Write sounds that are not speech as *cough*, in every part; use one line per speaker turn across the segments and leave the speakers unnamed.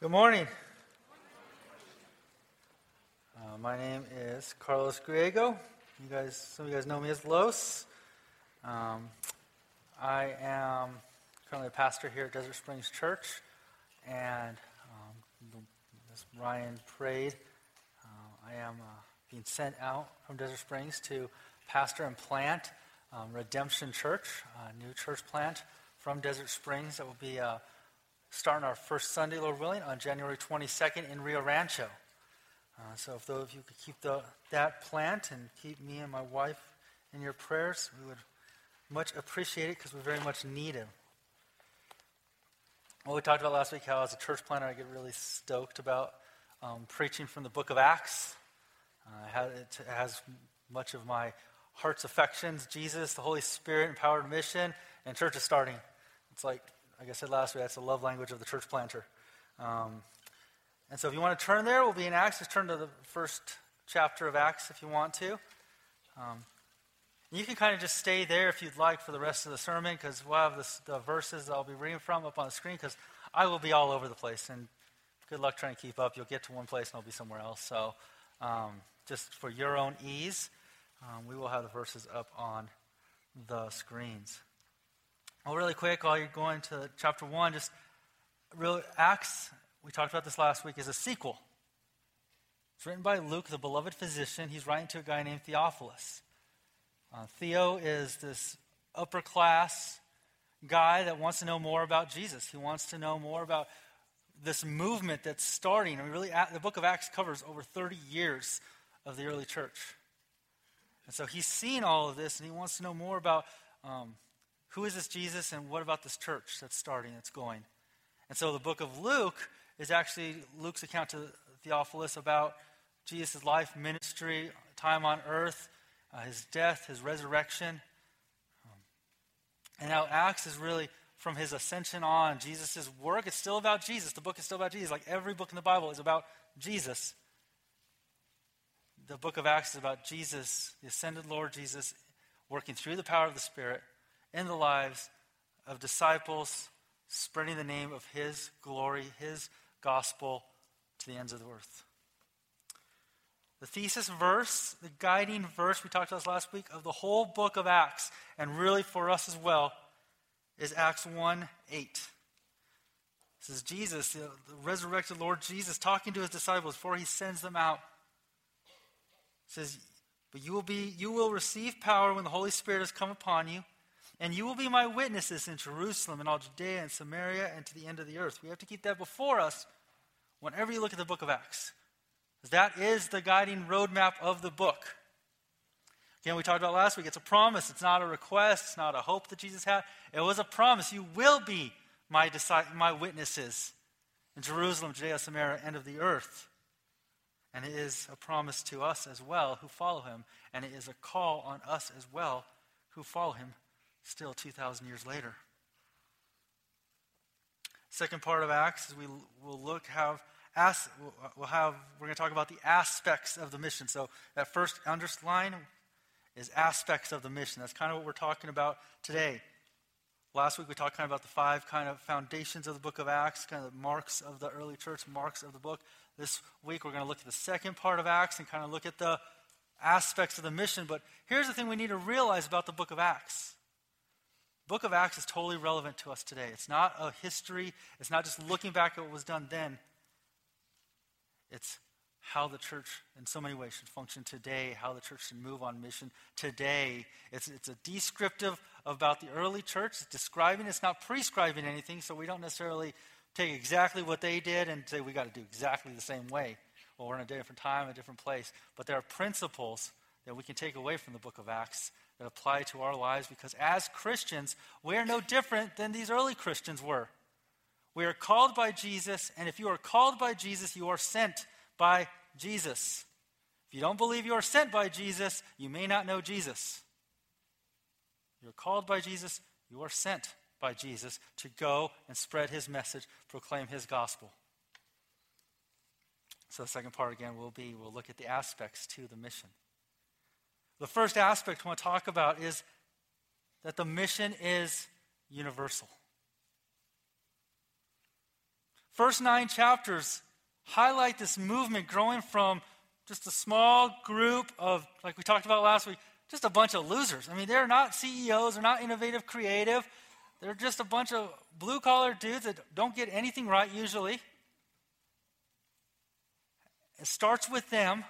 Good morning. Uh, my name is Carlos Griego. You guys, some of you guys know me as Los. Um, I am currently a pastor here at Desert Springs Church, and um, as Ryan prayed, uh, I am uh, being sent out from Desert Springs to pastor and plant um, Redemption Church, a new church plant from Desert Springs that will be uh, starting our first Sunday, Lord willing, on January 22nd in Rio Rancho. Uh, so if those of you could keep the, that plant and keep me and my wife in your prayers, we would much appreciate it because we very much need it. Well, we talked about last week how as a church planter I get really stoked about um, preaching from the book of Acts. Uh, it has much of my heart's affections, Jesus, the Holy Spirit, empowered mission, and church is starting. It's like like I said last week, that's the love language of the church planter. Um, and so if you want to turn there, we'll be in Acts. Just turn to the first chapter of Acts if you want to. Um, you can kind of just stay there if you'd like for the rest of the sermon because we'll have this, the verses I'll be reading from up on the screen because I will be all over the place. And good luck trying to keep up. You'll get to one place and I'll be somewhere else. So um, just for your own ease, um, we will have the verses up on the screens. Well, really quick, while you're going to chapter 1, just real Acts, we talked about this last week, is a sequel. It's written by Luke, the beloved physician. He's writing to a guy named Theophilus. Uh, Theo is this upper class guy that wants to know more about Jesus. He wants to know more about this movement that's starting. I mean, really, the book of Acts covers over 30 years of the early church. And so he's seen all of this and he wants to know more about um, who is this Jesus and what about this church that's starting, that's going? And so the book of Luke is actually Luke's account to Theophilus about Jesus' life, ministry, time on earth, uh, his death, his resurrection. Um, and now Acts is really from his ascension on, Jesus' work. It's still about Jesus. The book is still about Jesus. Like every book in the Bible is about Jesus. The book of Acts is about Jesus, the ascended Lord Jesus, working through the power of the Spirit in the lives of disciples, spreading the name of His glory, His gospel to the ends of the earth. The thesis verse, the guiding verse we talked about last week of the whole book of Acts, and really for us as well, is Acts 1 8. This is Jesus, the, resurrected Lord Jesus, talking to his disciples before he sends them out. Says, But you will be you will receive power when the Holy Spirit has come upon you and you will be my witnesses in Jerusalem and all Judea and Samaria and to the end of the earth. We have to keep that before us whenever you look at the book of Acts. That is the guiding roadmap of the book. Again, we talked about last week, it's a promise. It's not a request. It's not a hope that Jesus had. It was a promise. You will be my, my witnesses in Jerusalem, Judea, Samaria, end of the earth. And it is a promise to us as well who follow him. And it is a call on us as well who follow him still 2,000 years later. Second part of Acts is we will look have as, we'll have we're going to talk about the aspects of the mission. So that first underline is aspects of the mission. That's kind of what we're talking about today. Last week we talked kind of about the five kind of foundations of the book of Acts, kind of the marks of the early church, marks of the book. This week we're going to look at the second part of Acts and kind of look at the aspects of the mission. But here's the thing we need to realize about the book of Acts book of Acts is totally relevant to us today. It's not a history, it's not just looking back at what was done then. It's how the church, in so many ways, should function today, how the church should move on mission today. It's, it's a descriptive about the early church. It's describing, it's not prescribing anything, so we don't necessarily take exactly what they did and say we got to do exactly the same way. Well, we're in a different time, a different place. But there are principles that we can take away from the book of Acts that apply to our lives because as Christians, we are no different than these early Christians were. We are called by Jesus, and if you are called by Jesus, you are sent by Jesus. If you don't believe you are sent by Jesus, you may not know Jesus. You're called by Jesus, you are sent by Jesus to go and spread his message, proclaim his gospel. So, the second part again will be we'll look at the aspects to the mission. The first aspect I want to talk about is that the mission is universal. First nine chapters highlight this movement growing from just a small group of, like we talked about last week, just a bunch of losers. I mean, they're not CEOs, they're not innovative, creative. They're just a bunch of blue collar dudes that don't get anything right usually. It starts with them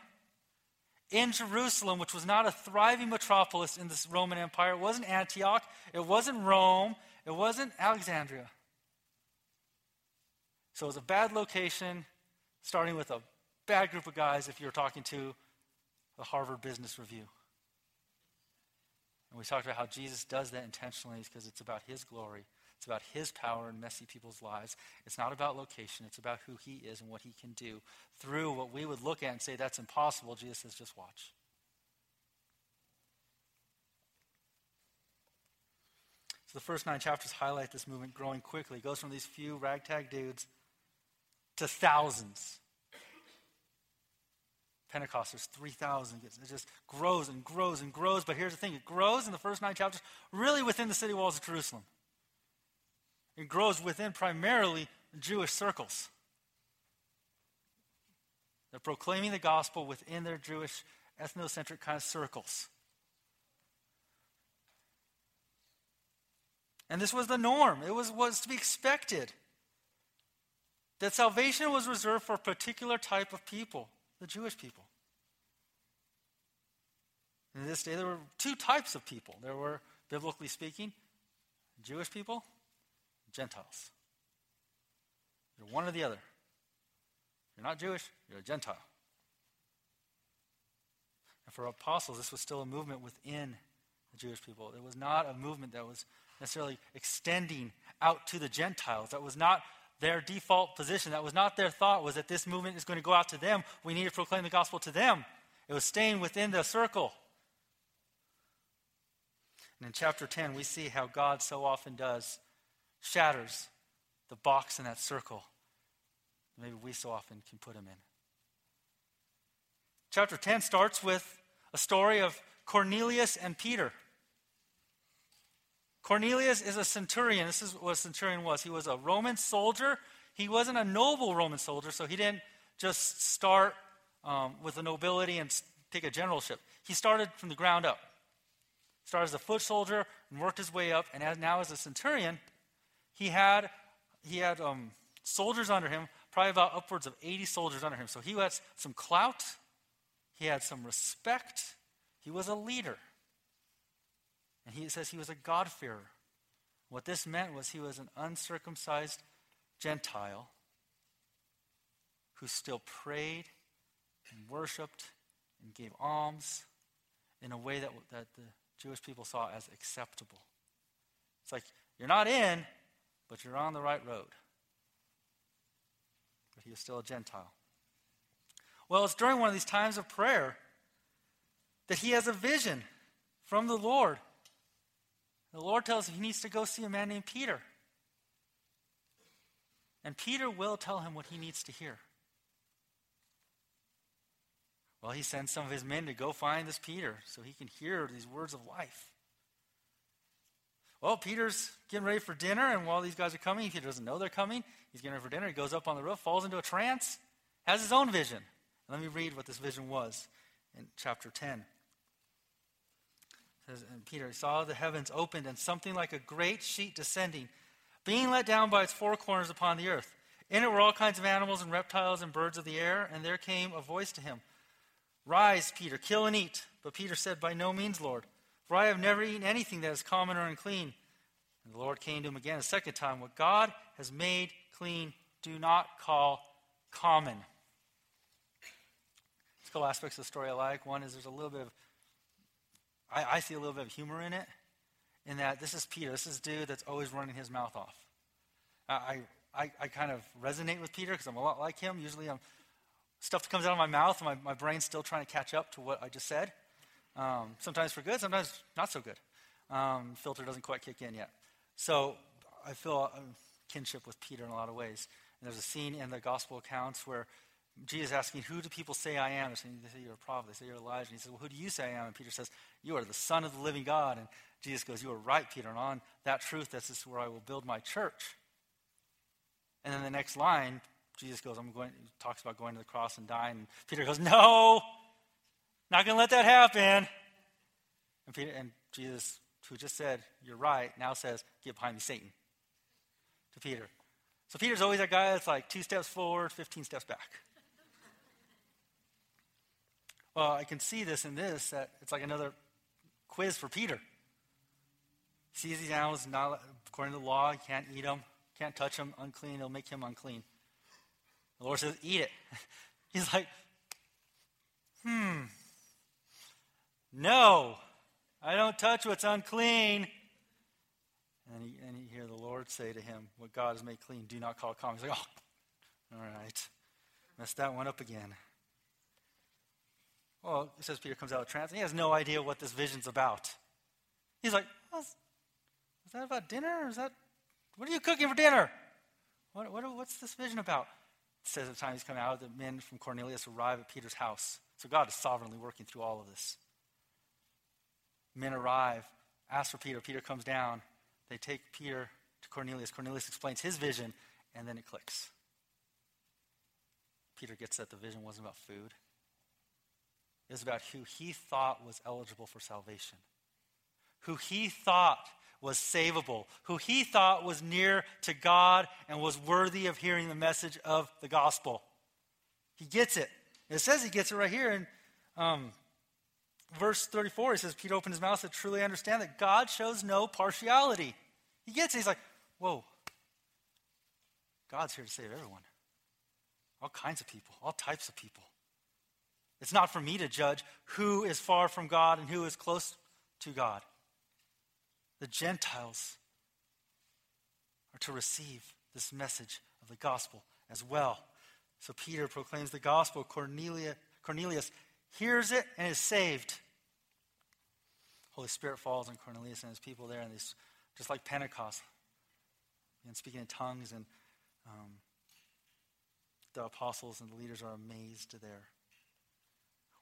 in Jerusalem, which was not a thriving metropolis in this Roman Empire. It wasn't Antioch, it wasn't Rome, it wasn't Alexandria. So it was a bad location, starting with a bad group of guys if you're talking to the Harvard Business Review. And we talked about how Jesus does that intentionally because it's about his glory. It's about his power in messy people's lives. It's not about location, it's about who he is and what he can do. Through what we would look at and say that's impossible, Jesus says, just watch. So the first nine chapters highlight this movement growing quickly. It goes from these few ragtag dudes to thousands. Pentecost, there's 3,000. It just grows and grows and grows. But here's the thing it grows in the first nine chapters, really within the city walls of Jerusalem. It grows within primarily Jewish circles. They're proclaiming the gospel within their Jewish ethnocentric kind of circles. And this was the norm. It was, was to be expected. That salvation was reserved for a particular type of people the Jewish people. In this day, there were two types of people. There were, biblically speaking, Jewish people, Gentiles. You're one or the other. You're not Jewish, you're a Gentile. And for apostles, this was still a movement within the Jewish people. It was not a movement that was necessarily extending out to the Gentiles. That was not their default position. That was not their thought, was that this movement is going to go out to them. We need to proclaim the gospel to them. It was staying within the circle. And in chapter 10, we see how God so often does, shatters the box in that circle. Maybe we so often can put him in. Chapter 10 starts with a story of Cornelius and Peter. Cornelius is a centurion. This is what a centurion was. He was a Roman soldier. He wasn't a noble Roman soldier, so he didn't just start um, with the nobility and take a generalship. He started from the ground up. Started as a foot soldier and worked his way up, and now as a centurion, he had he had um, soldiers under him, probably about upwards of 80 soldiers under him. So he had some clout, he had some respect, he was a leader. And he says he was a God-fearer. What this meant was he was an uncircumcised Gentile who still prayed and worshiped and gave alms in a way that, that the Jewish people saw as acceptable. It's like, you're not in, but you're on the right road. But he was still a Gentile. Well, it's during one of these times of prayer that he has a vision from the Lord the Lord tells him he needs to go see a man named Peter. And Peter will tell him what he needs to hear. Well, he sends some of his men to go find this Peter so he can hear these words of life. Well, Peter's getting ready for dinner, and while these guys are coming, he doesn't know they're coming. He's getting ready for dinner. He goes up on the roof, falls into a trance, has his own vision. Let me read what this vision was in chapter 10 says, and Peter saw the heavens opened and something like a great sheet descending, being let down by its four corners upon the earth. In it were all kinds of animals and reptiles and birds of the air, and there came a voice to him Rise, Peter, kill and eat. But Peter said, By no means, Lord, for I have never eaten anything that is common or unclean. And the Lord came to him again a second time. What God has made clean, do not call common. There's a couple aspects of the story I like. One is there's a little bit of I, I see a little bit of humor in it, in that this is Peter. This is dude that's always running his mouth off. I, I, I kind of resonate with Peter because I'm a lot like him. Usually, I'm, stuff comes out of my mouth, and my, my brain's still trying to catch up to what I just said. Um, sometimes for good, sometimes not so good. Um, filter doesn't quite kick in yet. So I feel a kinship with Peter in a lot of ways. And there's a scene in the gospel accounts where Jesus asking, Who do people say I am? They're saying, They say you're a prophet. They say you're Elijah. And he says, Well, who do you say I am? And Peter says, You are the Son of the living God. And Jesus goes, You are right, Peter. And on that truth, this is where I will build my church. And then the next line, Jesus goes, I'm going, talks about going to the cross and dying. And Peter goes, No, not going to let that happen. And, Peter, and Jesus, who just said, You're right, now says, Get behind me, Satan, to Peter. So Peter's always that guy that's like two steps forward, 15 steps back. well, I can see this in this, that it's like another quiz for Peter. He sees these animals, not according to the law, he can't eat them, can't touch them, unclean, it'll make him unclean. The Lord says, Eat it. *laughs* He's like, Hmm, no, I don't touch what's unclean. And, he, and you hear the Lord say to him, What God has made clean, do not call common. He's like, Oh, all right. Messed that one up again. Well, it says Peter comes out of trance, and he has no idea what this vision's about. He's like, is that about dinner? Is that, what are you cooking for dinner? What, what, what's this vision about? It says at the time he's coming out, the men from Cornelius arrive at Peter's house. So God is sovereignly working through all of this. Men arrive, ask for Peter. Peter comes down. They take Peter to Cornelius. Cornelius explains his vision, and then it clicks. Peter gets that the vision wasn't about food, it was about who he thought was eligible for salvation, who he thought was savable, who he thought was near to God and was worthy of hearing the message of the gospel. He gets it. It says he gets it right here in um, verse 34. He says, Peter opened his mouth to truly understand that God shows no partiality. He gets it. He's like, whoa, God's here to save everyone. All kinds of people, all types of people. It's not for me to judge who is far from God and who is close to God. The Gentiles are to receive this message of the gospel as well. So Peter proclaims the gospel. Cornelia, Cornelius hears it and is saved. Holy Spirit falls on Cornelius and his people there, and these, just like Pentecost, and speaking in tongues, and um, the apostles and the leaders are amazed there.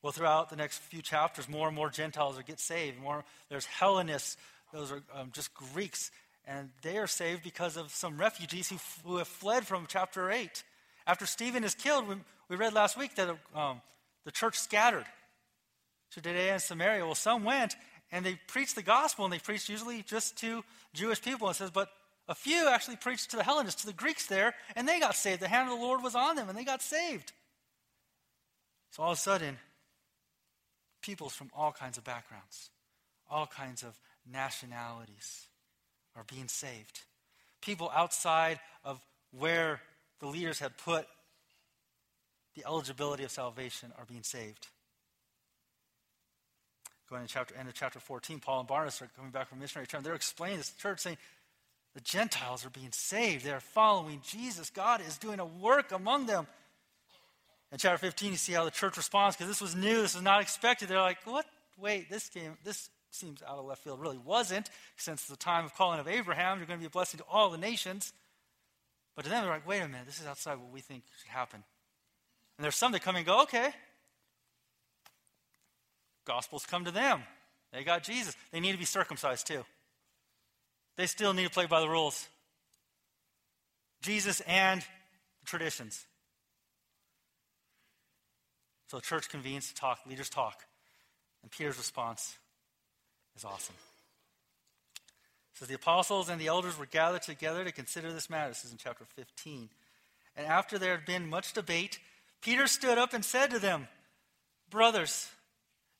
Well, throughout the next few chapters, more and more Gentiles are get saved. More, there's Hellenists, those are um, just Greeks, and they are saved because of some refugees who, who have fled from chapter 8. After Stephen is killed, we, we read last week that um, the church scattered to Judea and Samaria. Well, some went and they preached the gospel, and they preached usually just to Jewish people. It says, but a few actually preached to the Hellenists, to the Greeks there, and they got saved. The hand of the Lord was on them, and they got saved. So all of a sudden, peoples from all kinds of backgrounds, all kinds of nationalities are being saved. People outside of where the leaders had put the eligibility of salvation are being saved. Going to chapter end of chapter 14, Paul and Barnabas are coming back from missionary term. They're explaining this church, saying the Gentiles are being saved. They are following Jesus. God is doing a work among them. In chapter 15, you see how the church responds because this was new. This was not expected. They're like, "What? Wait, this came. This seems out of left field. It really wasn't, since the time of calling of Abraham. You're going to be a blessing to all the nations." But to them, they're like, "Wait a minute. This is outside what we think should happen." And there's some that come and go, "Okay, Gospels come to them. They got Jesus. They need to be circumcised too. They still need to play by the rules. Jesus and the traditions. So the church convenes to talk, leaders talk. And Peter's response is awesome. Says the apostles and the elders were gathered together to consider this matter. This is in chapter 15. And after there had been much debate, Peter stood up and said to them, Brothers,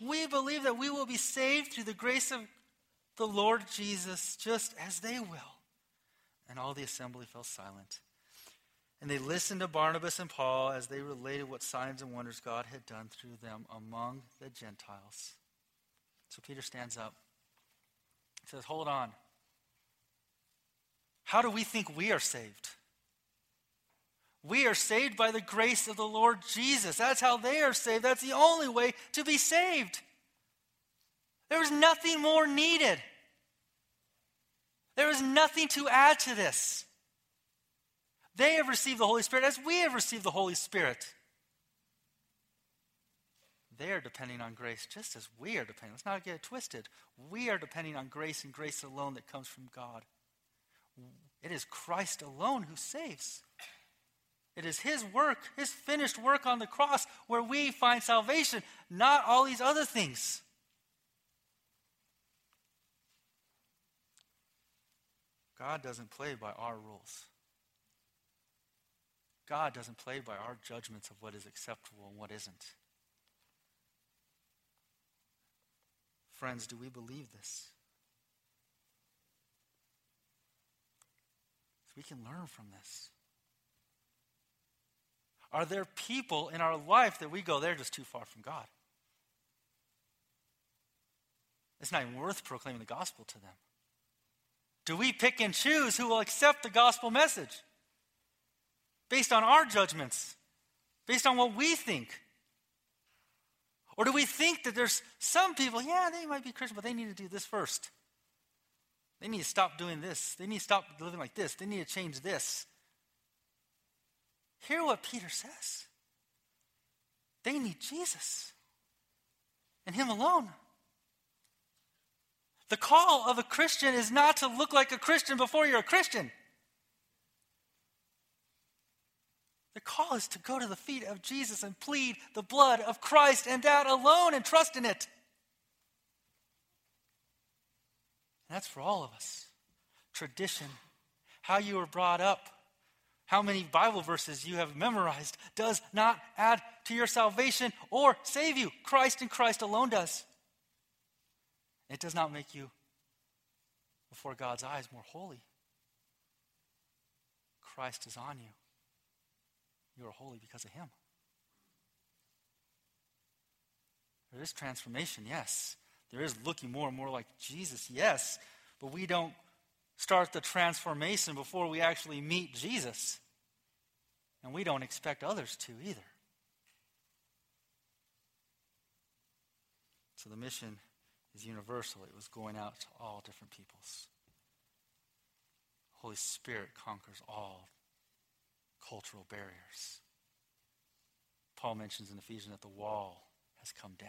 we believe that we will be saved through the grace of the Lord Jesus, just as they will. And all the assembly fell silent. And they listened to Barnabas and Paul as they related what signs and wonders God had done through them among the Gentiles. So Peter stands up. He says, Hold on. How do we think we are saved? We are saved by the grace of the Lord Jesus. That's how they are saved. That's the only way to be saved. There is nothing more needed. There is nothing to add to this. They have received the Holy Spirit as we have received the Holy Spirit. They are depending on grace just as we are depending. Let's not get it twisted. We are depending on grace and grace alone that comes from God. It is Christ alone who saves. It is His work, His finished work on the cross, where we find salvation, not all these other things. God doesn't play by our rules. God doesn't play by our judgments of what is acceptable and what isn't. Friends, do we believe this? So we can learn from this. Are there people in our life that we go, they're just too far from God? It's not even worth proclaiming the gospel to them. Do we pick and choose who will accept the gospel message based on our judgments, based on what we think? Or do we think that there's some people, yeah, they might be Christian, but they need to do this first? They need to stop doing this. They need to stop living like this. They need to change this. Hear what Peter says. They need Jesus and Him alone. The call of a Christian is not to look like a Christian before you're a Christian. The call is to go to the feet of Jesus and plead the blood of Christ and that alone and trust in it. And that's for all of us. Tradition, how you were brought up, how many Bible verses you have memorized does not add to your salvation or save you. Christ and Christ alone does. It does not make you, before God's eyes, more holy. Christ is on you. You are holy because of Him. There is transformation, yes. There is looking more and more like Jesus, yes. But we don't start the transformation before we actually meet Jesus. And we don't expect others to either. So the mission is universal. It was going out to all different peoples. Holy Spirit conquers all cultural barriers. Paul mentions in Ephesians that the wall has come down.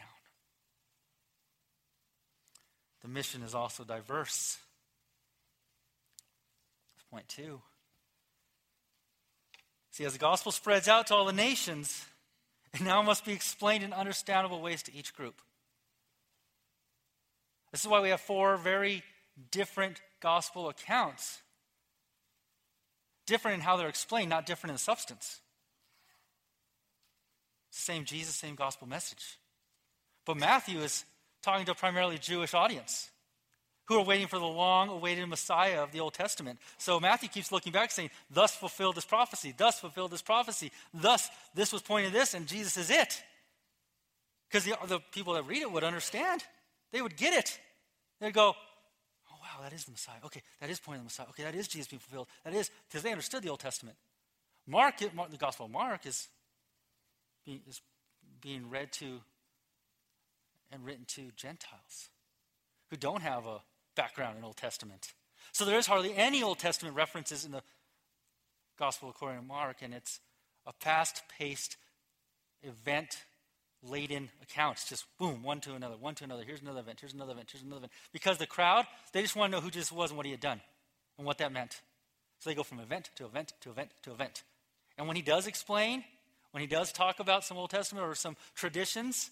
The mission is also diverse. Point two. See, as the gospel spreads out to all the nations, it now must be explained in understandable ways to each group. This is why we have four very different gospel accounts. Different in how they're explained, not different in substance. Same Jesus, same gospel message. But Matthew is talking to a primarily Jewish audience who are waiting for the long awaited Messiah of the Old Testament. So Matthew keeps looking back saying, Thus fulfilled this prophecy, thus fulfilled this prophecy, thus this was pointing this, and Jesus is it. Because the, the people that read it would understand. They would get it. They'd go, oh, wow, that is the Messiah. Okay, that is pointing to the Messiah. Okay, that is Jesus being fulfilled. That is, because they understood the Old Testament. Mark, Mark, the Gospel of Mark is being, is being read to and written to Gentiles who don't have a background in Old Testament. So there is hardly any Old Testament references in the Gospel according to Mark, and it's a fast paced event laden accounts. Just boom, one to another, one to another. Here's another event, here's another event, here's another event. Because the crowd, they just want to know who Jesus was and what he had done and what that meant. So they go from event to event to event to event. And when he does explain, when he does talk about some Old Testament or some traditions,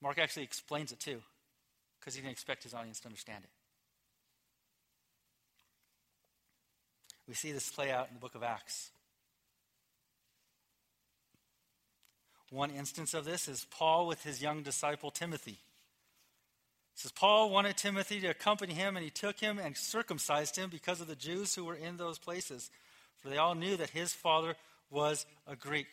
Mark actually explains it too, because he didn't expect his audience to understand it. We see this play out in the book of Acts. One instance of this is Paul with his young disciple Timothy. It says Paul wanted Timothy to accompany him, and he took him and circumcised him because of the Jews who were in those places, for they all knew that his father was a Greek.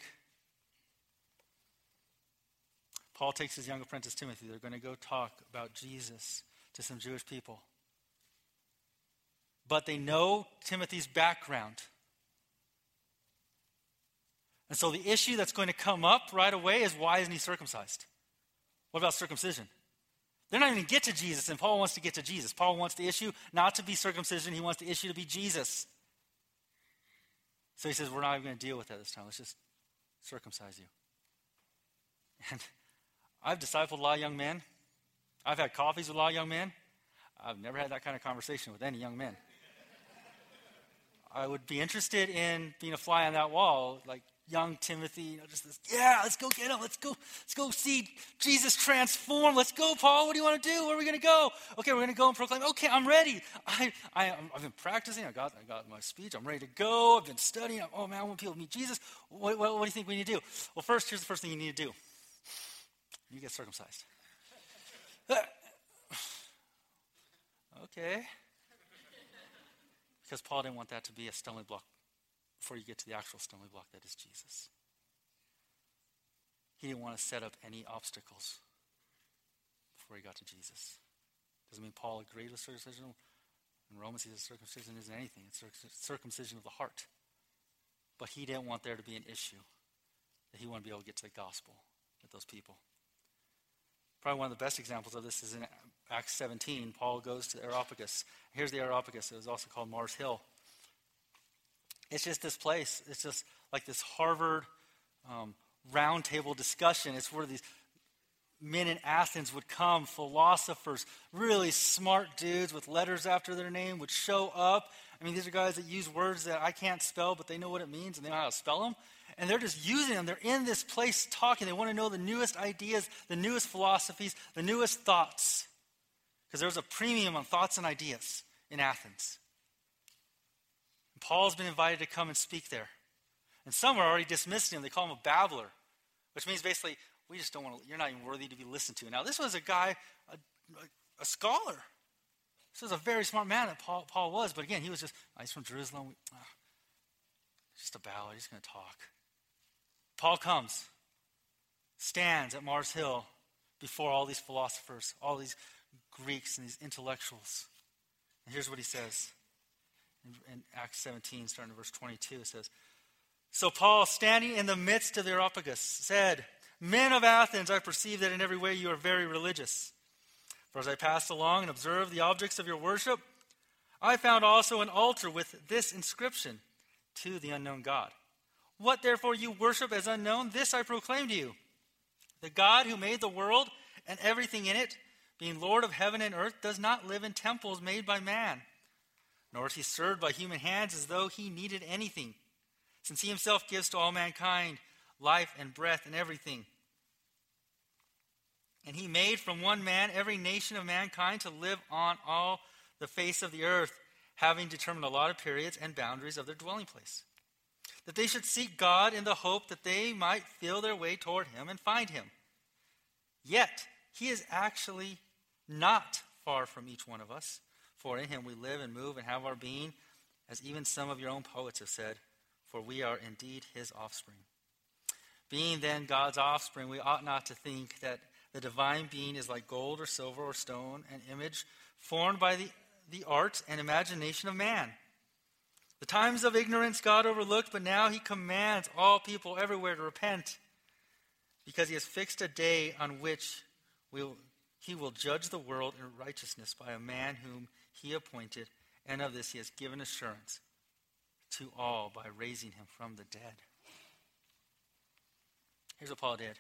Paul takes his young apprentice Timothy. They're going to go talk about Jesus to some Jewish people. But they know Timothy's background. And so the issue that's going to come up right away is why isn't he circumcised? What about circumcision? They're not even get to Jesus, and Paul wants to get to Jesus. Paul wants the issue not to be circumcision, he wants the issue to be Jesus. So he says, We're not even going to deal with that this time. Let's just circumcise you. *laughs* And I've discipled a lot of young men. I've had coffees with a lot of young men. I've never had that kind of conversation with any young men. I would be interested in being a fly on that wall, like young Timothy, you know, just this, yeah, let's go get him. Let's go, let's go see Jesus transform. Let's go, Paul. What do you want to do? Where are we going to go? Okay, we're going to go and proclaim. Okay, I'm ready. I, I, I've been practicing. I got, I got my speech. I'm ready to go. I've been studying. Oh man, I want people to meet Jesus. What, what, what do you think we need to do? Well, first, here's the first thing you need to do. You get circumcised. *laughs* okay. Because Paul didn't want that to be a stumbling block before you get to the actual stumbling block that is Jesus. He didn't want to set up any obstacles before he got to Jesus. Doesn't mean Paul agreed with circumcision. In Romans, he says circumcision isn't anything, it's circumcision of the heart. But he didn't want there to be an issue, that he wanted to be able to get to the gospel with those people. Probably one of the best examples of this is in Acts 17. Paul goes to the Areopagus. Here's the Areopagus. It was also called Mars Hill. It's just this place. It's just like this Harvard um, roundtable discussion. It's where these men in Athens would come, philosophers, really smart dudes with letters after their name would show up. I mean, these are guys that use words that I can't spell, but they know what it means and they know how to spell them. And they're just using them. They're in this place talking. They want to know the newest ideas, the newest philosophies, the newest thoughts. Because there was a premium on thoughts and ideas in Athens. Paul's been invited to come and speak there. And some are already dismissing him. They call him a babbler, which means basically, we just don't want to, you're not even worthy to be listened to. Now, this was a guy, a, a, scholar. This was a very smart man that Paul, Paul was, but again, he was just, oh, he's from Jerusalem. We, oh, just a babbler. He's going to talk. Paul comes, stands at Mars Hill before all these philosophers, all these Greeks and these intellectuals. And here's what he says in, in Acts 17, starting in verse 22, it says, So Paul, standing in the midst of the Areopagus, said, Men of Athens, I perceive that in every way you are very religious. For as I passed along and observed the objects of your worship, I found also an altar with this inscription to the unknown God. What therefore you worship as unknown, this I proclaim to you. The God who made the world and everything in it, being Lord of heaven and earth, does not live in temples made by man nor is he served by human hands as though he needed anything, since he himself gives to all mankind life and breath and everything. And he made from one man every nation of mankind to live on all the face of the earth, having determined a lot of periods and boundaries of their dwelling place. That they should seek God in the hope that they might feel their way toward him and find him. Yet, he is actually not far from each one of us. For in him we live and move and have our being, as even some of your own poets have said, for we are indeed his offspring. Being then God's offspring, we ought not to think that the divine being is like gold or silver or stone, an image formed by the, the art and imagination of man. The times of ignorance God overlooked, but now he commands all people everywhere to repent, because he has fixed a day on which we'll, he will judge the world in righteousness by a man whom he appointed, and of this he has given assurance to all by raising him from the dead. Here's what Paul did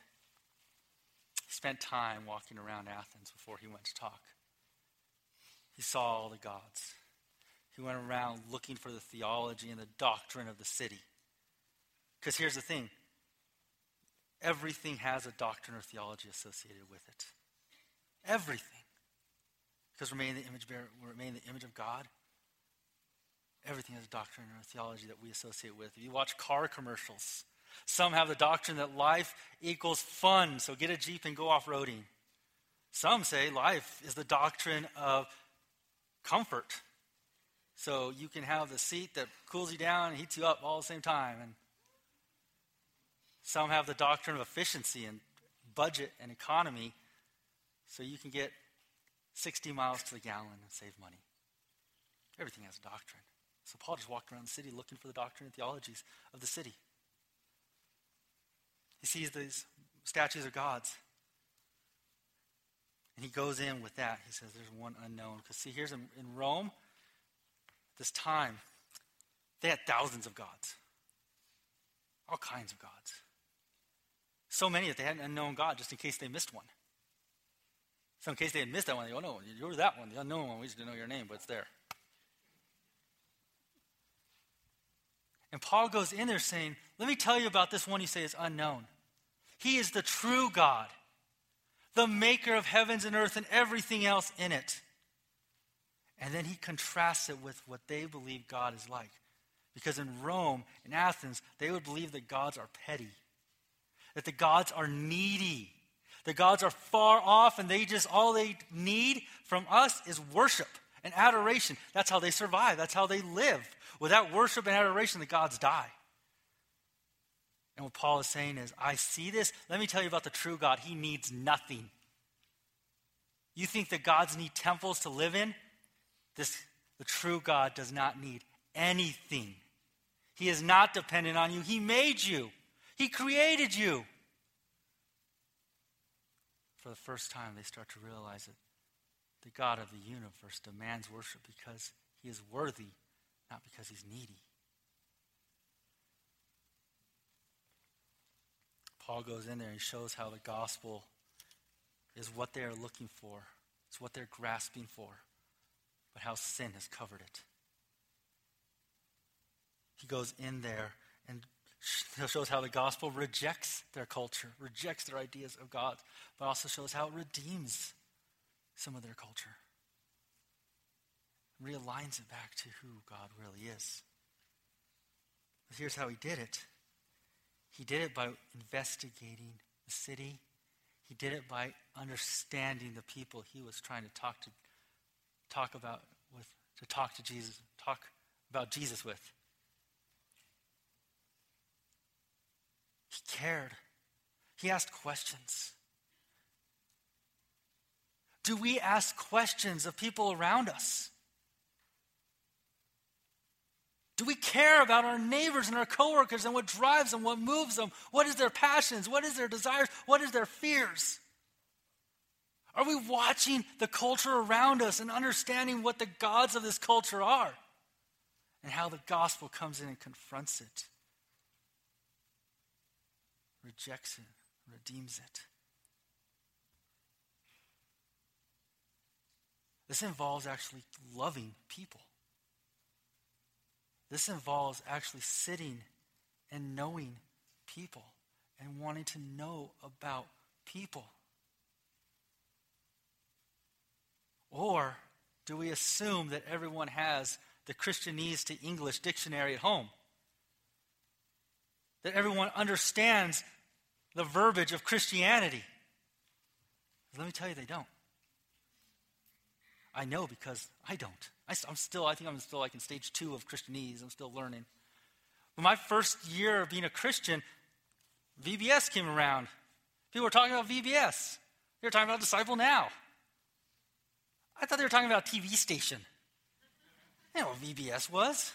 he spent time walking around Athens before he went to talk. He saw all the gods. He went around looking for the theology and the doctrine of the city. Because here's the thing everything has a doctrine or theology associated with it. Everything because we're made in the image bearer, we're made in the image of God. Everything a doctrine or a theology that we associate with. If you watch car commercials, some have the doctrine that life equals fun, so get a Jeep and go off roading. Some say life is the doctrine of comfort. So you can have the seat that cools you down and heats you up all the same time. And some have the doctrine of efficiency and budget and economy. So you can get 60 miles to the gallon and save money. Everything has a doctrine. So Paul just walked around the city looking for the doctrine and theologies of the city. He sees these statues of gods. And he goes in with that. He says there's one unknown. Because, see, here's in, in Rome, this time, they had thousands of gods, all kinds of gods. So many that they had an unknown God just in case they missed one. So in case they had missed that one, they go, oh, no, you're that one, the unknown one. We just didn't know your name, but it's there. And Paul goes in there saying, Let me tell you about this one you say is unknown. He is the true God, the maker of heavens and earth and everything else in it. And then he contrasts it with what they believe God is like. Because in Rome, in Athens, they would believe that gods are petty, that the gods are needy, the gods are far off, and they just, all they need from us is worship and adoration. That's how they survive, that's how they live. Without worship and adoration, the gods die. And what Paul is saying is, I see this. Let me tell you about the true God. He needs nothing. You think that gods need temples to live in? This, the true God does not need anything. He is not dependent on you. He made you, He created you. For the first time, they start to realize that the God of the universe demands worship because He is worthy not because he's needy. Paul goes in there and shows how the gospel is what they are looking for, it's what they're grasping for, but how sin has covered it. He goes in there *laughs* shows how the gospel rejects their culture, rejects their ideas of God, but also shows how it redeems some of their culture realigns it back to who God really is. But here's how he did it he did it by investigating the city, he did it by understanding the people he was trying to talk to talk about with to talk to Jesus, talk about Jesus with. He cared. He asked questions. Do we ask questions of people around us? Do we care about our neighbors and our coworkers and what drives them, what moves them? What is their passions? What is their desires? What is their fears? Are we watching the culture around us and understanding what the gods of this culture are and how the gospel comes in and confronts it, rejects it, redeems it? This involves actually loving people. This involves actually sitting and knowing people and wanting to know about people. Or do we assume that everyone has the Christianese to English dictionary at home? That everyone understands the verbiage of Christianity? Let me tell you, they don't. I know because I don't. I, am still, I think I'm still like in stage two of Christianese. I'm still learning. But my first year of being a Christian, VBS came around. People were talking about VBS. They were talking about Disciple Now. I thought they were talking about TV station. I know what VBS was.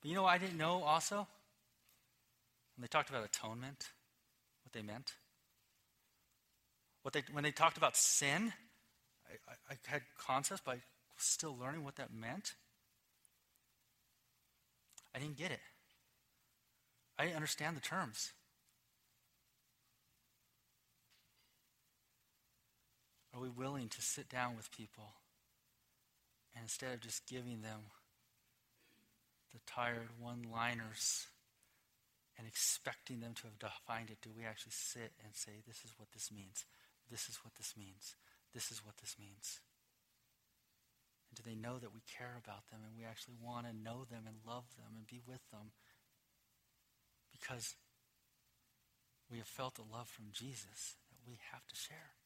But you know what I didn't know also? When they talked about atonement, what they meant? What they, when they talked about sin, I, I, I had concepts, but I was still learning what that meant. I didn't get it. I didn't understand the terms. Are we willing to sit down with people and instead of just giving them the tired one liners and expecting them to have defined it, do we actually sit and say, This is what this means? This is what this means. This is what this means. And do they know that we care about them and we actually want to know them and love them and be with them because we have felt the love from Jesus that we have to share?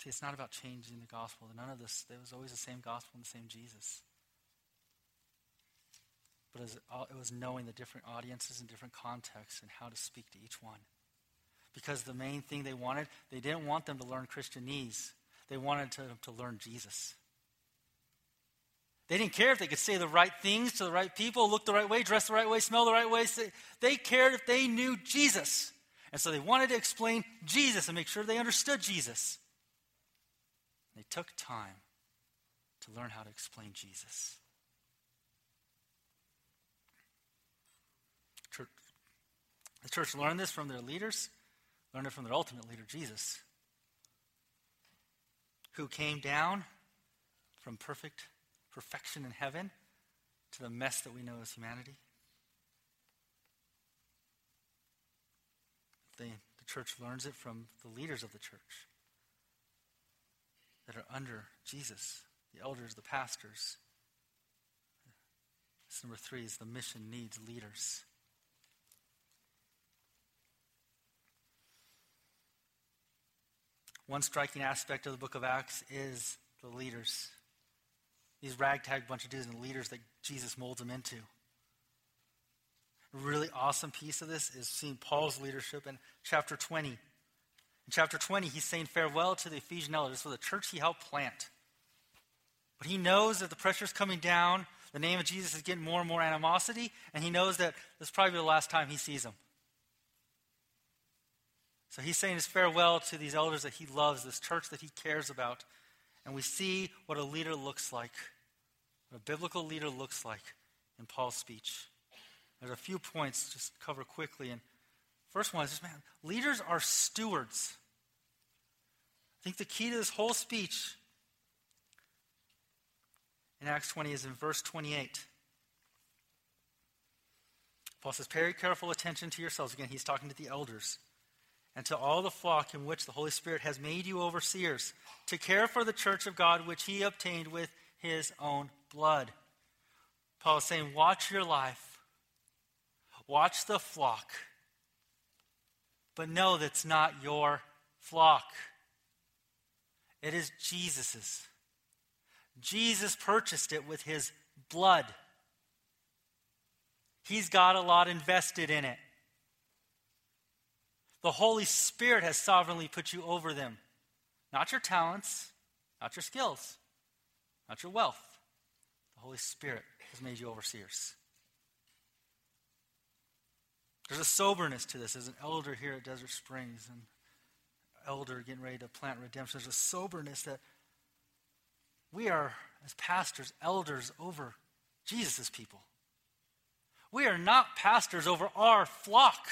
See, it's not about changing the gospel. None of this, there was always the same gospel and the same Jesus but uh, it was knowing the different audiences and different contexts and how to speak to each one. Because the main thing they wanted, they didn't want them to learn Christianese. They wanted to, to learn Jesus. They didn't care if they could say the right things to the right people, look the right way, dress the right way, smell the right way. They cared if they knew Jesus. And so they wanted to explain Jesus and make sure they understood Jesus. They took time to learn how to explain Jesus. Church, the church learned this from their leaders, learned it from their ultimate leader, Jesus, who came down from perfect perfection in heaven to the mess that we know as humanity. the church learns it from the leaders of the church that are under Jesus, the elders, the pastors. This number three is the mission needs leaders. One striking aspect of the book of Acts is the leaders. These ragtag bunch of dudes and leaders that Jesus molds them into. A really awesome piece of this is seeing Paul's leadership in chapter 20. In chapter 20, he's saying farewell to the Ephesian elders for the church he helped plant. But he knows that the pressure is coming down. The name of Jesus is getting more and more animosity, and he knows that this is probably the last time he sees them. So he's saying his farewell to these elders that he loves, this church that he cares about. And we see what a leader looks like, what a biblical leader looks like in Paul's speech. There's a few points just cover quickly. And first one is just, man, leaders are stewards. I think the key to this whole speech in Acts 20 is in verse 28. Paul says, Pay careful attention to yourselves. Again, he's talking to the elders and to all the flock in which the Holy Spirit has made you overseers, to care for the church of God which he obtained with his own blood. Paul is saying, Watch your life, watch the flock, but know that's not your flock. It is Jesus's. Jesus purchased it with his blood. He's got a lot invested in it. The Holy Spirit has sovereignly put you over them. Not your talents, not your skills, not your wealth. The Holy Spirit has made you overseers. There's a soberness to this. As an elder here at Desert Springs, and elder getting ready to plant redemption, there's a soberness that we are, as pastors, elders over Jesus' people. We are not pastors over our flock.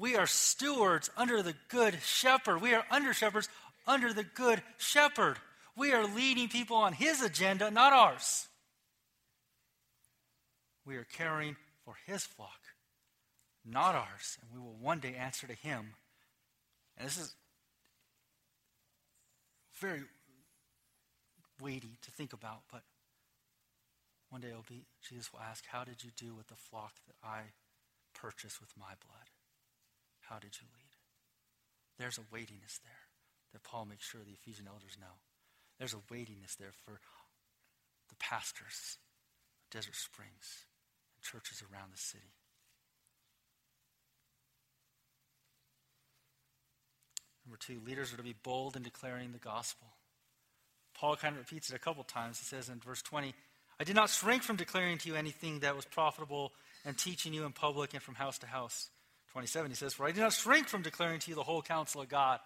We are stewards under the good shepherd. We are under shepherds under the good shepherd. We are leading people on his agenda, not ours. We are caring for his flock, not ours. And we will one day answer to him. And this is very weighty to think about, but one day be Jesus will ask, How did you do with the flock that I purchased with my blood? How did you lead? There's a weightiness there that Paul makes sure the Ephesian elders know. There's a weightiness there for the pastors of Desert Springs and churches around the city. Number two, leaders are to be bold in declaring the gospel. Paul kind of repeats it a couple times. He says in verse 20, I did not shrink from declaring to you anything that was profitable and teaching you in public and from house to house. 27, he says, For I do not shrink from declaring to you the whole counsel of God.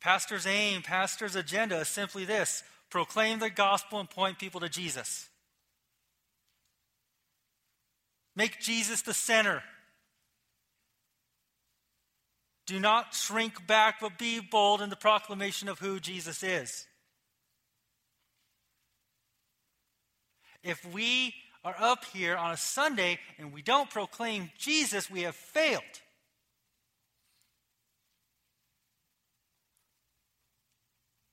Pastor's aim, pastor's agenda is simply this proclaim the gospel and point people to Jesus. Make Jesus the center. Do not shrink back, but be bold in the proclamation of who Jesus is. If we are up here on a Sunday and we don't proclaim Jesus, we have failed.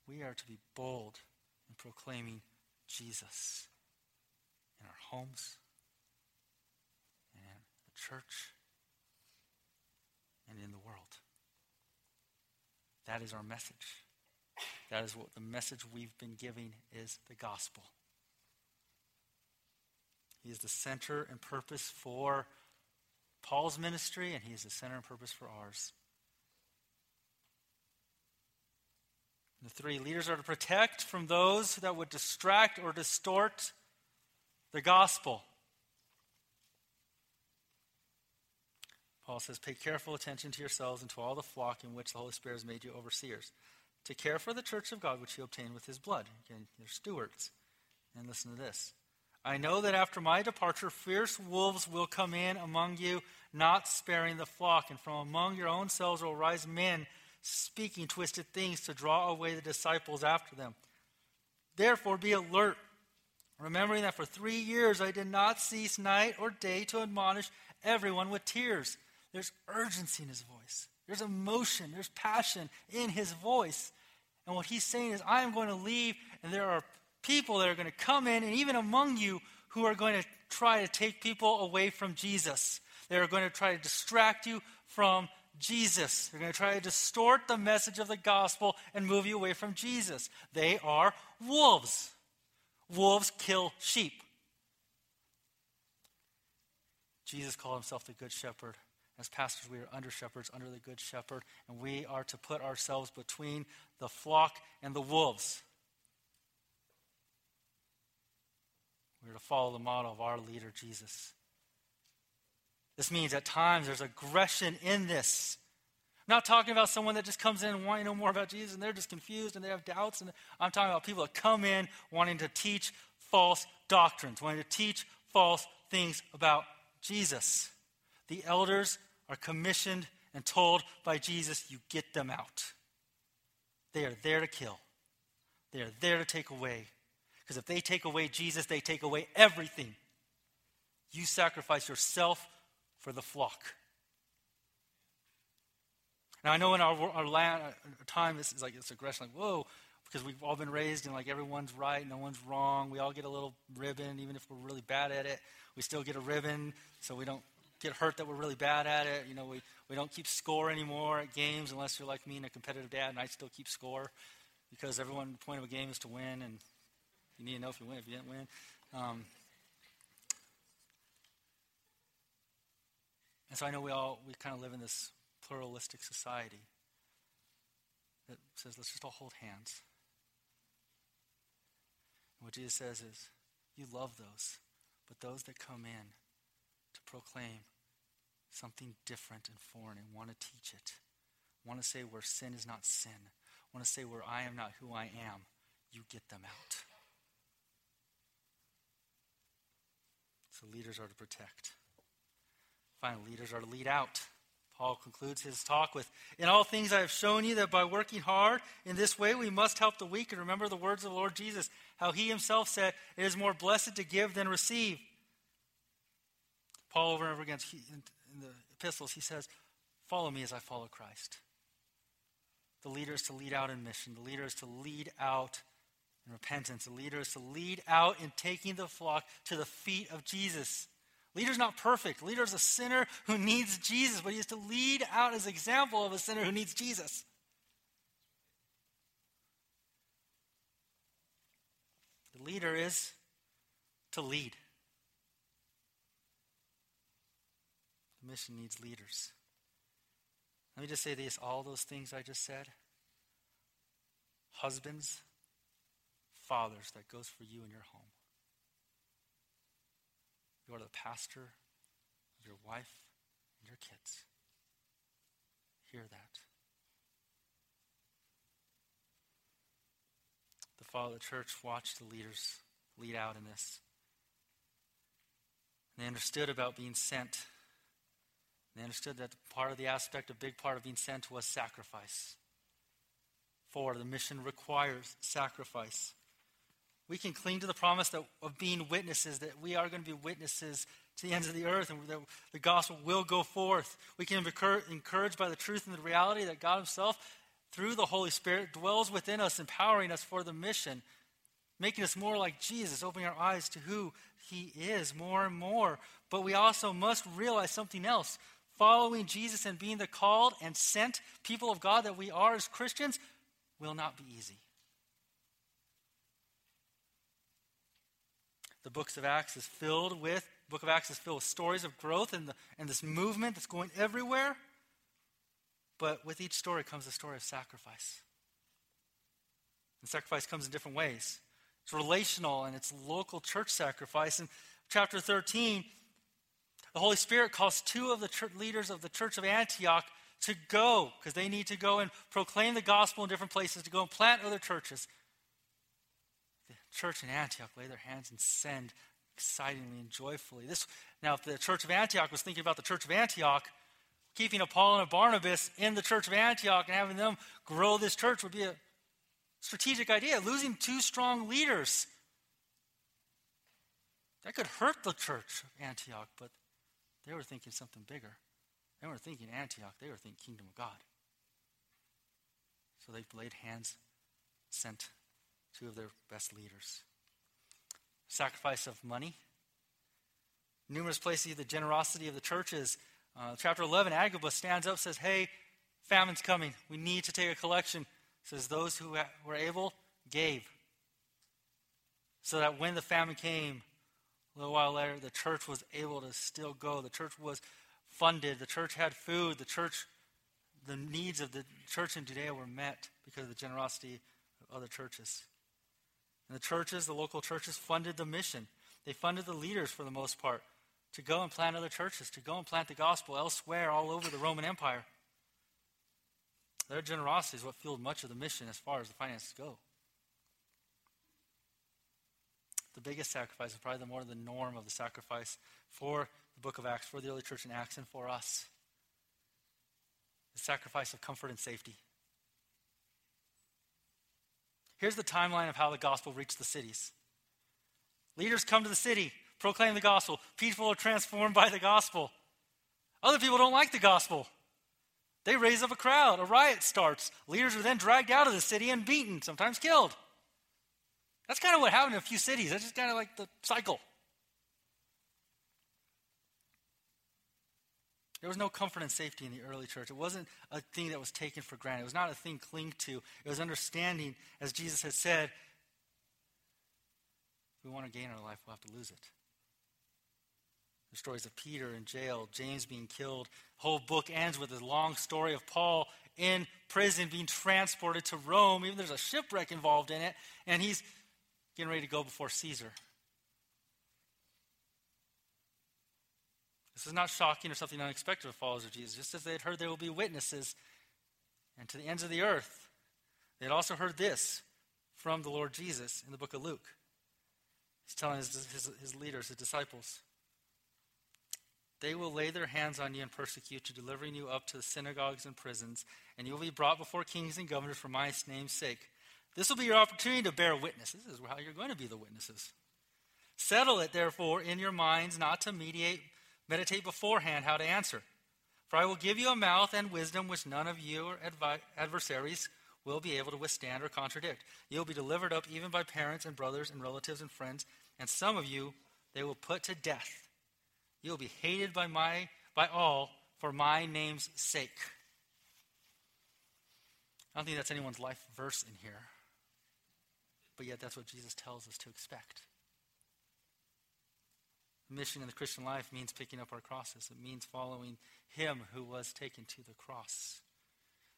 We are to be bold in proclaiming Jesus in our homes, in the church, and in the world. That is our message. That is what the message we've been giving is the gospel. He is the center and purpose for Paul's ministry, and he is the center and purpose for ours. The three leaders are to protect from those that would distract or distort the gospel. Paul says, Pay careful attention to yourselves and to all the flock in which the Holy Spirit has made you overseers, to care for the church of God which he obtained with his blood. Again, you're stewards. And listen to this. I know that after my departure, fierce wolves will come in among you, not sparing the flock. And from among your own selves will rise men speaking twisted things to draw away the disciples after them. Therefore, be alert, remembering that for three years I did not cease night or day to admonish everyone with tears. There's urgency in his voice, there's emotion, there's passion in his voice. And what he's saying is, I am going to leave, and there are people that are going to come in, and even among you, who are going to try to take people away from Jesus. They are going to try to distract you from Jesus. They're going to try to distort the message of the gospel and move you away from Jesus. They are wolves. Wolves kill sheep. Jesus called himself the Good Shepherd. As pastors, we are under shepherds, under the Good Shepherd, and we are to put ourselves between the flock and the wolves. We are to follow the model of our leader, Jesus. This means at times there's aggression in this. I'm not talking about someone that just comes in wanting to know more about Jesus and they're just confused and they have doubts. And I'm talking about people that come in wanting to teach false doctrines, wanting to teach false things about Jesus. The elders are commissioned and told by Jesus, you get them out. They are there to kill, they are there to take away. Because if they take away Jesus, they take away everything. You sacrifice yourself for the flock. Now, I know in our, our land, our uh, time, this is like this aggression, like, whoa, because we've all been raised and like everyone's right, no one's wrong. We all get a little ribbon, even if we're really bad at it. We still get a ribbon, so we don't get hurt that we're really bad at it. You know, we, we don't keep score anymore at games unless you're like me and a competitive dad, and I still keep score because everyone, the point of a game is to win, and you need to know if you win, if you didn't win. Um, And so I know we all, we kind of live in this pluralistic society that says, let's just all hold hands. And what Jesus says is, you love those, but those that come in to proclaim something different and foreign and want to teach it, want to say where sin is not sin, want to say where I am not who I am, you get them out. Leaders are to protect. Finally, leaders are to lead out. Paul concludes his talk with In all things I have shown you that by working hard in this way we must help the weak and remember the words of the Lord Jesus, how he himself said, It is more blessed to give than receive. Paul, over and over again in the epistles, he says, Follow me as I follow Christ. The leader is to lead out in mission, the leader is to lead out in repentance, the leader is to lead out in taking the flock to the feet of Jesus. Leader's not perfect. Leader's a sinner who needs Jesus, but he is to lead out as example of a sinner who needs Jesus. The leader is to lead. The mission needs leaders. Let me just say this all those things I just said husbands, fathers, that goes for you in your home. You are the pastor of your wife and your kids. Hear that. The father of the church watched the leaders lead out in this. And they understood about being sent. They understood that part of the aspect, a big part of being sent was sacrifice. For the mission requires sacrifice we can cling to the promise that, of being witnesses, that we are going to be witnesses to the ends of the earth and that the gospel will go forth. We can be encouraged by the truth and the reality that God Himself, through the Holy Spirit, dwells within us, empowering us for the mission, making us more like Jesus, opening our eyes to who He is more and more. But we also must realize something else. Following Jesus and being the called and sent people of God that we are as Christians will not be easy. The books of Acts is filled with, book of Acts is filled with stories of growth and, the, and this movement that's going everywhere. But with each story comes a story of sacrifice. And sacrifice comes in different ways. It's relational and it's local church sacrifice. In chapter 13, the Holy Spirit calls two of the leaders of the church of Antioch to go because they need to go and proclaim the gospel in different places, to go and plant other churches. Church in Antioch lay their hands and send excitingly and joyfully. This now, if the church of Antioch was thinking about the church of Antioch, keeping a Paul and a Barnabas in the church of Antioch and having them grow this church would be a strategic idea. Losing two strong leaders that could hurt the church of Antioch, but they were thinking something bigger. They weren't thinking Antioch, they were thinking kingdom of God. So they laid hands, sent two of their best leaders. Sacrifice of money. Numerous places, the generosity of the churches. Uh, chapter 11, Agabus stands up, says, Hey, famine's coming. We need to take a collection. Says, Those who were able gave. So that when the famine came, a little while later, the church was able to still go. The church was funded. The church had food. The church, the needs of the church in Judea were met because of the generosity of other churches. And the churches, the local churches, funded the mission. They funded the leaders for the most part to go and plant other churches, to go and plant the gospel elsewhere all over the Roman Empire. Their generosity is what fueled much of the mission as far as the finances go. The biggest sacrifice is probably the more the norm of the sacrifice for the book of Acts, for the early church in Acts, and for us. The sacrifice of comfort and safety. Here's the timeline of how the gospel reached the cities. Leaders come to the city, proclaim the gospel. People are transformed by the gospel. Other people don't like the gospel. They raise up a crowd. A riot starts. Leaders are then dragged out of the city and beaten, sometimes killed. That's kind of what happened in a few cities. That's just kind of like the cycle. There was no comfort and safety in the early church. It wasn't a thing that was taken for granted. It was not a thing cling to. It was understanding, as Jesus had said, if we want to gain our life, we'll have to lose it. The stories of Peter in jail, James being killed. Whole book ends with a long story of Paul in prison being transported to Rome. Even there's a shipwreck involved in it, and he's getting ready to go before Caesar. This is not shocking or something unexpected for followers of Jesus. Just as they had heard there will be witnesses and to the ends of the earth, they had also heard this from the Lord Jesus in the book of Luke. He's telling his, his, his leaders, his disciples, they will lay their hands on you and persecute you, delivering you up to the synagogues and prisons, and you will be brought before kings and governors for my name's sake. This will be your opportunity to bear witness. This is how you're going to be the witnesses. Settle it, therefore, in your minds not to mediate Meditate beforehand how to answer. For I will give you a mouth and wisdom which none of your advi- adversaries will be able to withstand or contradict. You will be delivered up even by parents and brothers and relatives and friends, and some of you they will put to death. You will be hated by my by all for my name's sake. I don't think that's anyone's life verse in here. But yet that's what Jesus tells us to expect. Mission in the Christian life means picking up our crosses. It means following Him who was taken to the cross.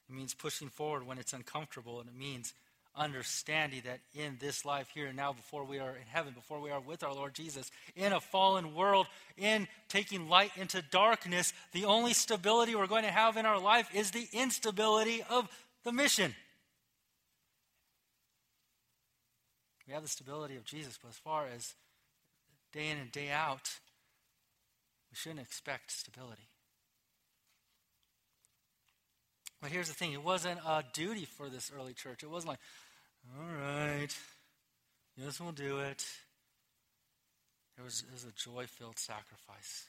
It means pushing forward when it's uncomfortable, and it means understanding that in this life here and now, before we are in heaven, before we are with our Lord Jesus, in a fallen world, in taking light into darkness, the only stability we're going to have in our life is the instability of the mission. We have the stability of Jesus, but as far as day in and day out, we shouldn't expect stability. But here's the thing it wasn't a duty for this early church. It wasn't like, all right, yes, we'll do it. It was, it was a joy filled sacrifice.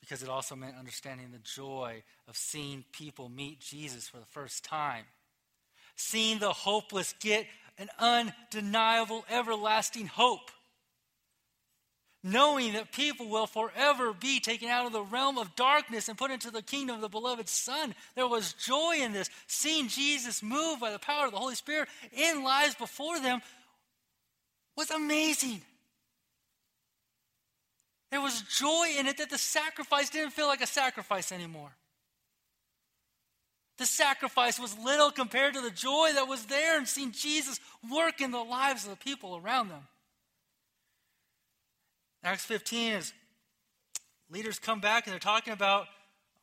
Because it also meant understanding the joy of seeing people meet Jesus for the first time, seeing the hopeless get an undeniable, everlasting hope knowing that people will forever be taken out of the realm of darkness and put into the kingdom of the beloved Son. There was joy in this. Seeing Jesus move by the power of the Holy Spirit in lives before them was amazing. There was joy in it that the sacrifice didn't feel like a sacrifice anymore. The sacrifice was little compared to the joy that was there and seeing Jesus work in the lives of the people around them. Acts 15 is leaders come back and they're talking about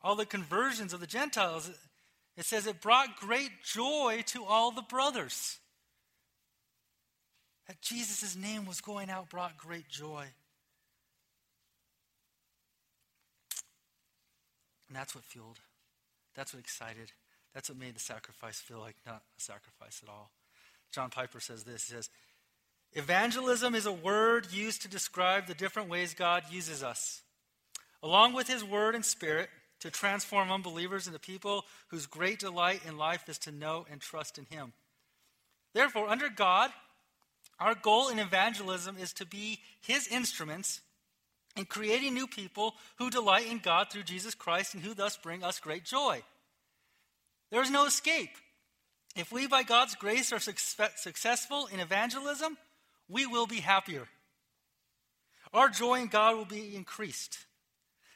all the conversions of the Gentiles. It says it brought great joy to all the brothers. That Jesus' name was going out brought great joy. And that's what fueled, that's what excited, that's what made the sacrifice feel like not a sacrifice at all. John Piper says this He says, Evangelism is a word used to describe the different ways God uses us. Along with his word and spirit, to transform unbelievers into people whose great delight in life is to know and trust in him. Therefore, under God, our goal in evangelism is to be his instruments in creating new people who delight in God through Jesus Christ and who thus bring us great joy. There is no escape. If we, by God's grace, are successful in evangelism, we will be happier. Our joy in God will be increased.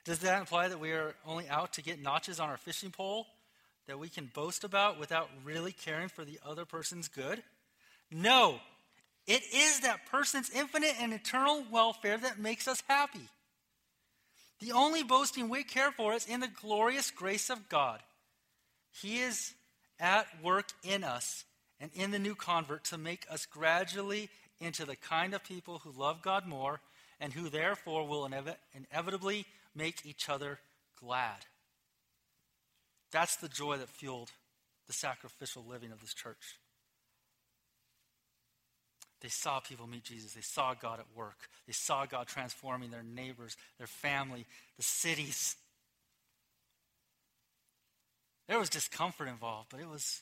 Does that imply that we are only out to get notches on our fishing pole that we can boast about without really caring for the other person's good? No. It is that person's infinite and eternal welfare that makes us happy. The only boasting we care for is in the glorious grace of God. He is at work in us and in the new convert to make us gradually into the kind of people who love God more and who therefore will inev- inevitably make each other glad. That's the joy that fueled the sacrificial living of this church. They saw people meet Jesus. They saw God at work. They saw God transforming their neighbors, their family, the cities. There was discomfort involved, but it was,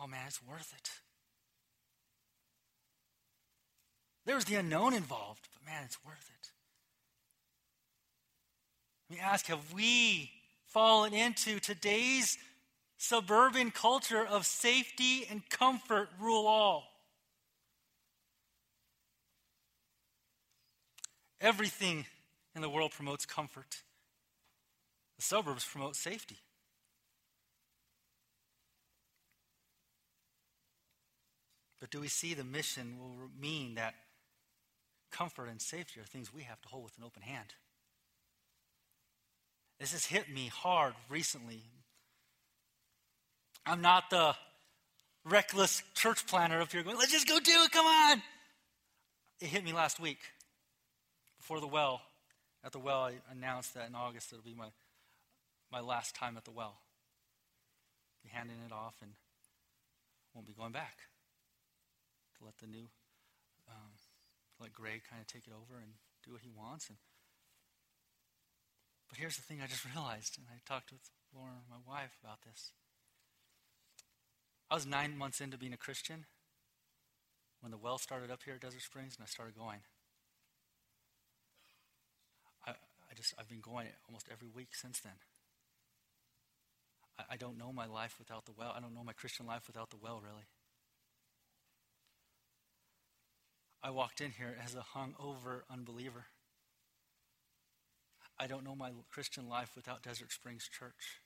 oh man, it's worth it. There was the unknown involved, but man, it's worth it. Let me ask have we fallen into today's suburban culture of safety and comfort rule all? Everything in the world promotes comfort. The suburbs promote safety. But do we see the mission will mean that comfort and safety are things we have to hold with an open hand? This has hit me hard recently. I'm not the reckless church planner up here going, let's just go do it, come on. It hit me last week before the well. At the well, I announced that in August it'll be my, my last time at the well. Be handing it off and won't be going back. To let the new, let Greg kind of take it over and do what he wants. And but here's the thing I just *laughs* realized, and I talked with Lauren, my wife, about this. I was nine months into being a Christian when the well started up here at Desert Springs, and I started going. I, I just I've been going almost every week since then. I, I don't know my life without the well. I don't know my Christian life without the well, really. I walked in here as a hung-over unbeliever. I don't know my Christian life without Desert Springs Church.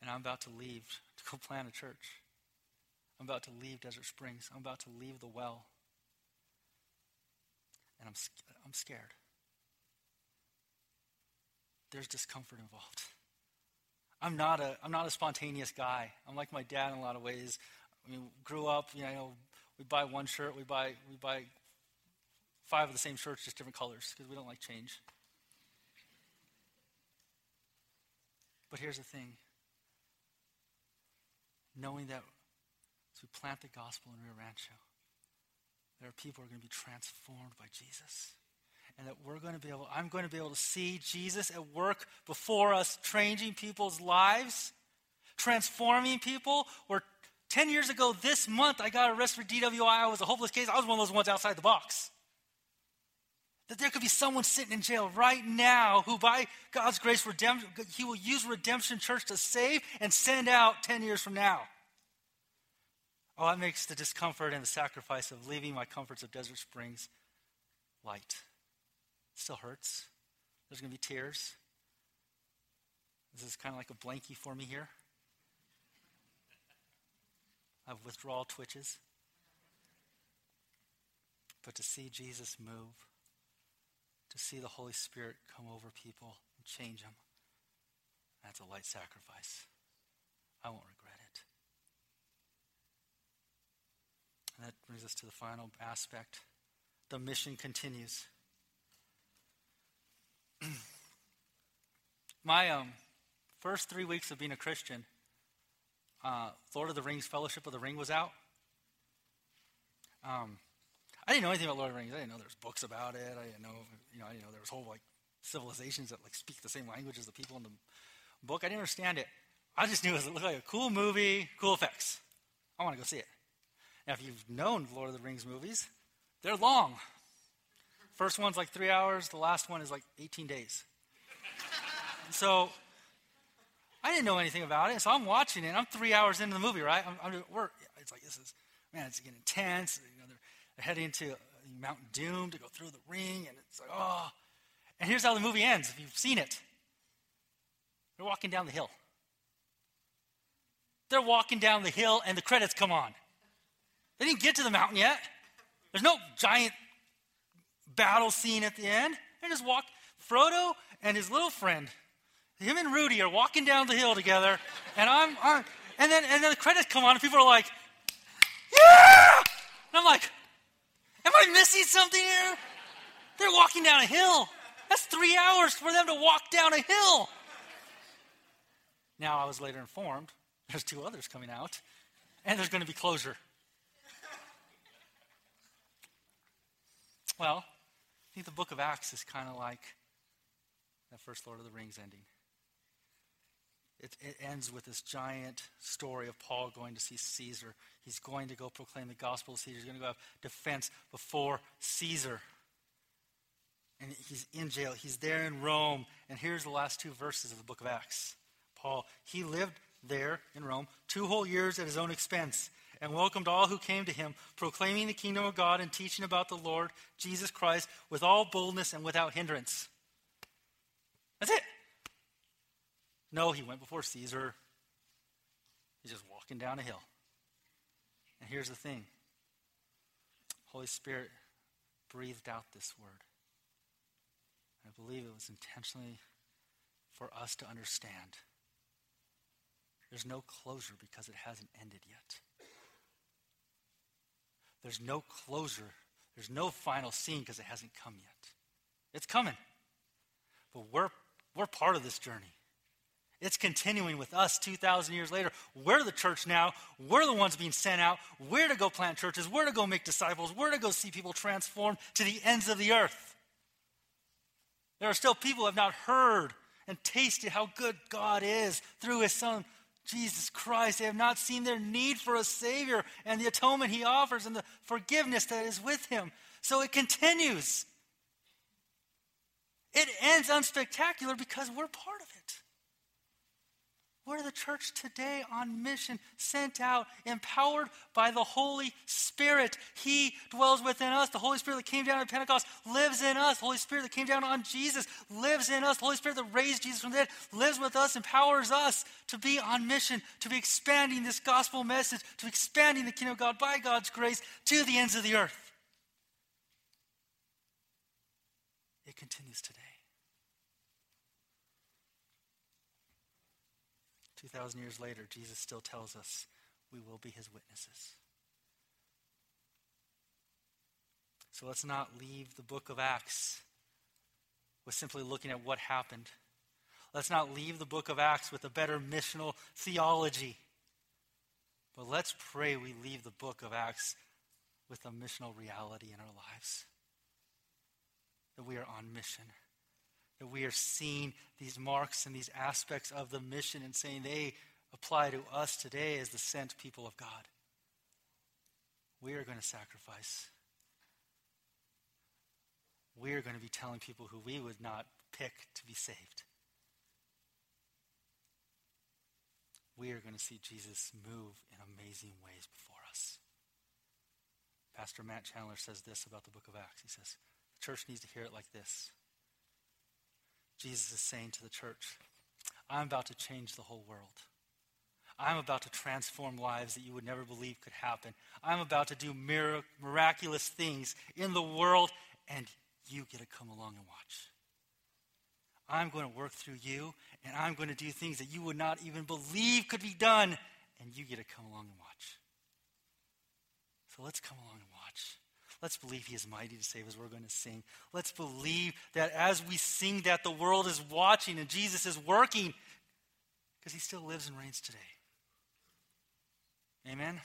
And I'm about to leave to go plant a church. I'm about to leave Desert Springs. I'm about to leave the well. And I'm, I'm scared. There's discomfort involved. I'm not a I'm not a spontaneous guy. I'm like my dad in a lot of ways. I mean, grew up, you know, we buy one shirt, we buy we buy five of the same shirts, just different colors, because we don't like change. But here's the thing knowing that as we plant the gospel in Rio Rancho, there are people who are going to be transformed by Jesus. And that we're going to be able, I'm going to be able to see Jesus at work before us, changing people's lives, transforming people. Where 10 years ago this month, I got arrested for DWI. I was a hopeless case. I was one of those ones outside the box. That there could be someone sitting in jail right now who, by God's grace, redemption, He will use Redemption Church to save and send out 10 years from now. Oh, that makes the discomfort and the sacrifice of leaving my comforts of Desert Springs light. It still hurts. There's going to be tears. This is kind of like a blankie for me here. Have withdrawal twitches. But to see Jesus move, to see the Holy Spirit come over people and change them, that's a light sacrifice. I won't regret it. And that brings us to the final aspect. The mission continues. *clears throat* My um, first three weeks of being a Christian, uh, Lord of the Rings Fellowship of the Ring was out. Um, I didn't know anything about Lord of the Rings. I didn't know there was books about it. I didn't know, you know, I didn't know there was whole like civilizations that like speak the same language as the people in the book. I didn't understand it. I just knew it looked like a cool movie, cool effects. I want to go see it. Now, if you've known Lord of the Rings movies, they're long. First one's like three hours. The last one is like 18 days. so I didn't know anything about it. So I'm watching it. I'm three hours into the movie, right? I'm, I'm we're, it's like this is man, it's getting intense. You know, they're, they're heading to uh, Mount Doom to go through the ring, and it's like oh. And here's how the movie ends. If you've seen it, they're walking down the hill. They're walking down the hill, and the credits come on. They didn't get to the mountain yet. There's no giant battle scene at the end. They just walk. Frodo and his little friend, him and Rudy are walking down the hill together, and I'm, I'm and then and then the credits come on, and people are like, "Yeah!" And I'm like, "Am I missing something here?" They're walking down a hill. That's three hours for them to walk down a hill. Now, I was later informed there's two others coming out, and there's going to be closure. Well, I think the book of Acts is kind of like that first Lord of the Rings ending. It, it, ends with this giant story of Paul going to see Caesar. He's going to go proclaim the gospel of Caesar. He's going to go have defense before Caesar. And he's in jail. He's there in Rome. And here's the last two verses of the book of Acts. Paul, he lived there in Rome two whole years at his own expense and welcomed all who came to him, proclaiming the kingdom of God and teaching about the Lord Jesus Christ with all boldness and without hindrance. That's it. No, he went before Caesar. He's just walking down a hill. And here's the thing Holy Spirit breathed out this word. I believe it was intentionally for us to understand. There's no closure because it hasn't ended yet. There's no closure. There's no final scene because it hasn't come yet. It's coming. But we're, we're part of this journey. It's continuing with us 2,000 years later. We're the church now. We're the ones being sent out. We're to go plant churches. We're to go make disciples. We're to go see people transformed to the ends of the earth. There are still people who have not heard and tasted how good God is through his Son, Jesus Christ. They have not seen their need for a Savior and the atonement He offers and the forgiveness that is with Him. So it continues. It ends unspectacular because we're part of it. We're the church today on mission, sent out, empowered by the Holy Spirit. He dwells within us. The Holy Spirit that came down at Pentecost lives in us. The Holy Spirit that came down on Jesus lives in us. The Holy Spirit that raised Jesus from the dead lives with us, empowers us to be on mission, to be expanding this gospel message, to expanding the kingdom of God by God's grace to the ends of the earth. It continues today. 2,000 years later, Jesus still tells us we will be his witnesses. So let's not leave the book of Acts with simply looking at what happened. Let's not leave the book of Acts with a better missional theology. But let's pray we leave the book of Acts with a missional reality in our lives. That we are on mission that we are seeing these marks and these aspects of the mission and saying they apply to us today as the sent people of God. We are going to sacrifice. We are going to be telling people who we would not pick to be saved. We are going to see Jesus move in amazing ways before us. Pastor Matt Chandler says this about the book of Acts. He says, The church needs to hear it like this. Jesus is saying to the church, I'm about to change the whole world. I'm about to transform lives that you would never believe could happen. I'm about to do mir- miraculous things in the world, and you get to come along and watch. I'm going to work through you, and I'm going to do things that you would not even believe could be done, and you get to come along and watch. So let's come along and watch. Let's believe he is mighty to save as we're going to sing. Let's believe that as we sing that the world is watching and Jesus is working because he still lives and reigns today. Amen.